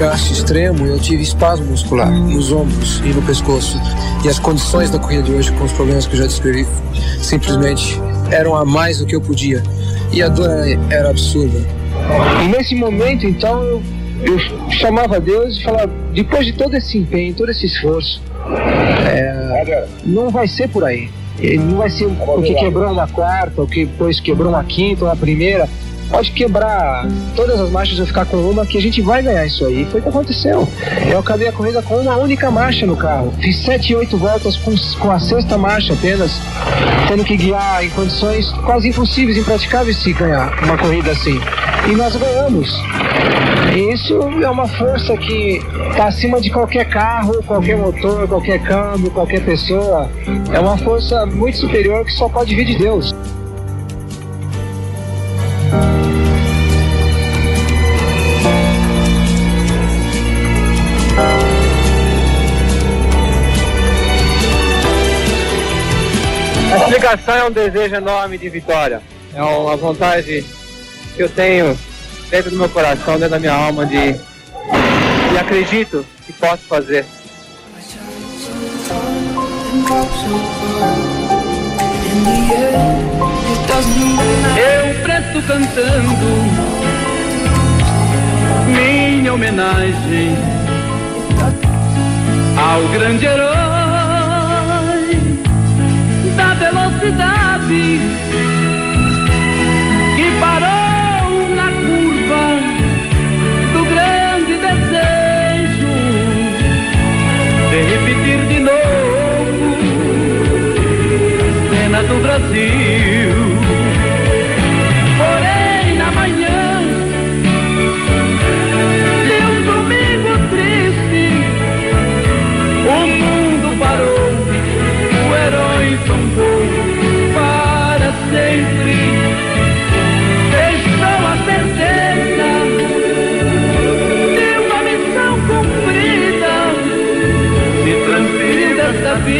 desgaste extremo, eu tive espasmo muscular nos ombros e no pescoço. E as condições da corrida de hoje, com os problemas que eu já descrevi, simplesmente eram a mais do que eu podia. E a dor era absurda. E nesse momento, então, eu, eu chamava a Deus e falava: depois de todo esse empenho, todo esse esforço, é, não vai ser por aí. Não vai ser o que quebrou na quarta, o que depois quebrou na quinta ou na primeira pode quebrar todas as marchas e ficar com uma, que a gente vai ganhar isso aí. Foi o que aconteceu. Eu acabei a corrida com uma única marcha no carro. Fiz 7, 8 voltas com, com a sexta marcha apenas, tendo que guiar em condições quase impossíveis, impraticáveis se ganhar uma corrida assim. E nós ganhamos. E isso é uma força que está acima de qualquer carro, qualquer motor, qualquer câmbio, qualquer pessoa. É uma força muito superior que só pode vir de Deus. Explicação é um desejo enorme de vitória. É uma vontade que eu tenho dentro do meu coração, dentro da minha alma, de e acredito que posso fazer. Eu presto cantando. Minha homenagem ao grande herói velocidade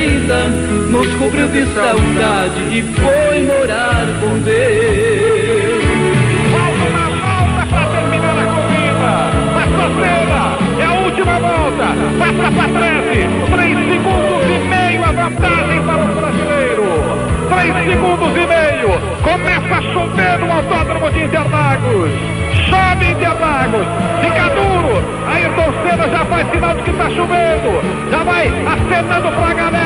vida, nos cobriu de saudade e foi morar com Deus. Falta uma volta para terminar a corrida. Mas sofrida, é a última volta. Passa para trás, três segundos e meio a vantagem para o brasileiro. 3 segundos e meio. Começa a chover no autódromo de Interlagos. Chove Interlagos. Fica duro. Ayrton Senna já faz sinal de que está chovendo. Já vai acenando para a galera.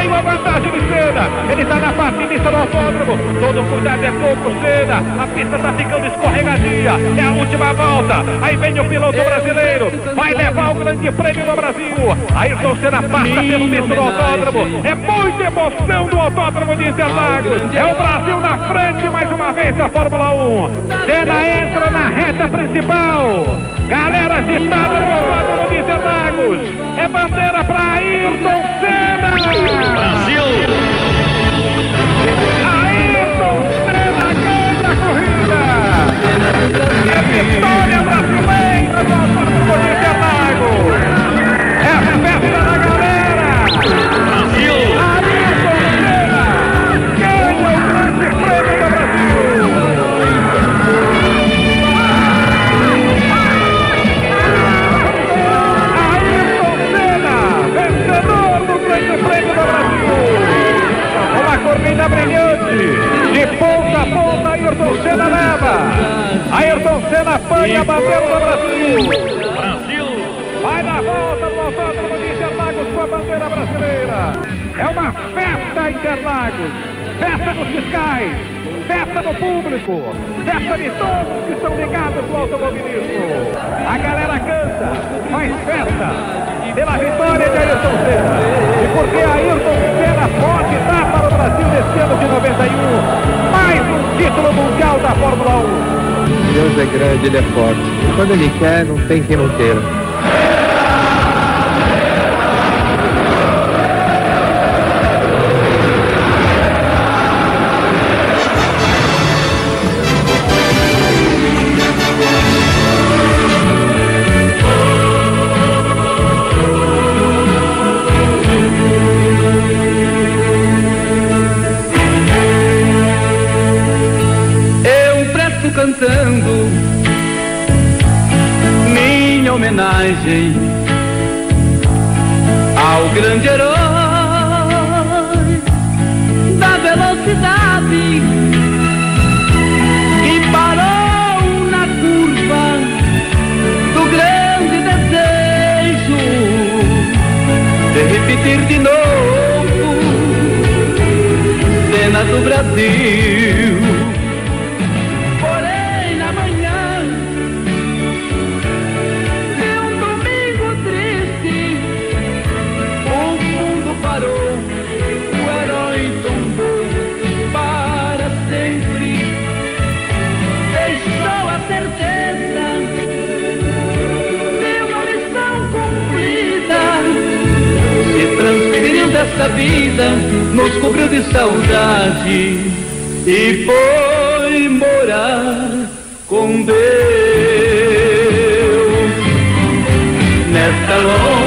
3 segundos e meio a vantagem de Senna. Ele está na parte inicial do autódromo. Todo cuidado é pouco, Senna. A pista está ficando escorregadia. É a última volta. Aí vem o piloto brasileiro. Vai levar o grande prêmio do Brasil. Ayrton Senna passa pelo início do autódromo. É emocionante emoção do autódromo de Interlagos. É o Brasil na frente uma vez da Fórmula 1. Senna entra na reta principal. Galera agitada no autódromo de Interlagos. É bandeira para Ayrton Senna. Brasil. Brasil. Brasil. Vai na volta do autódromo de Interlagos com a bandeira brasileira. É uma festa Interlagos. Festa dos fiscais. Festa do público. Festa de todos que estão ligados no automobilismo. A galera canta, faz festa pela vitória de Ayrton Senna. E porque Ayrton Senna pode dar para o Brasil nesse ano de 91 mais um título mundial da Fórmula 1. Deus é grande, ele é forte. E quando ele quer, não tem quem não queira. Homenagem ao grande herói da velocidade que parou na curva do grande desejo de repetir de novo cena do Brasil. da vida nos cobriu de saudade e foi morar com Deus. Nesta longa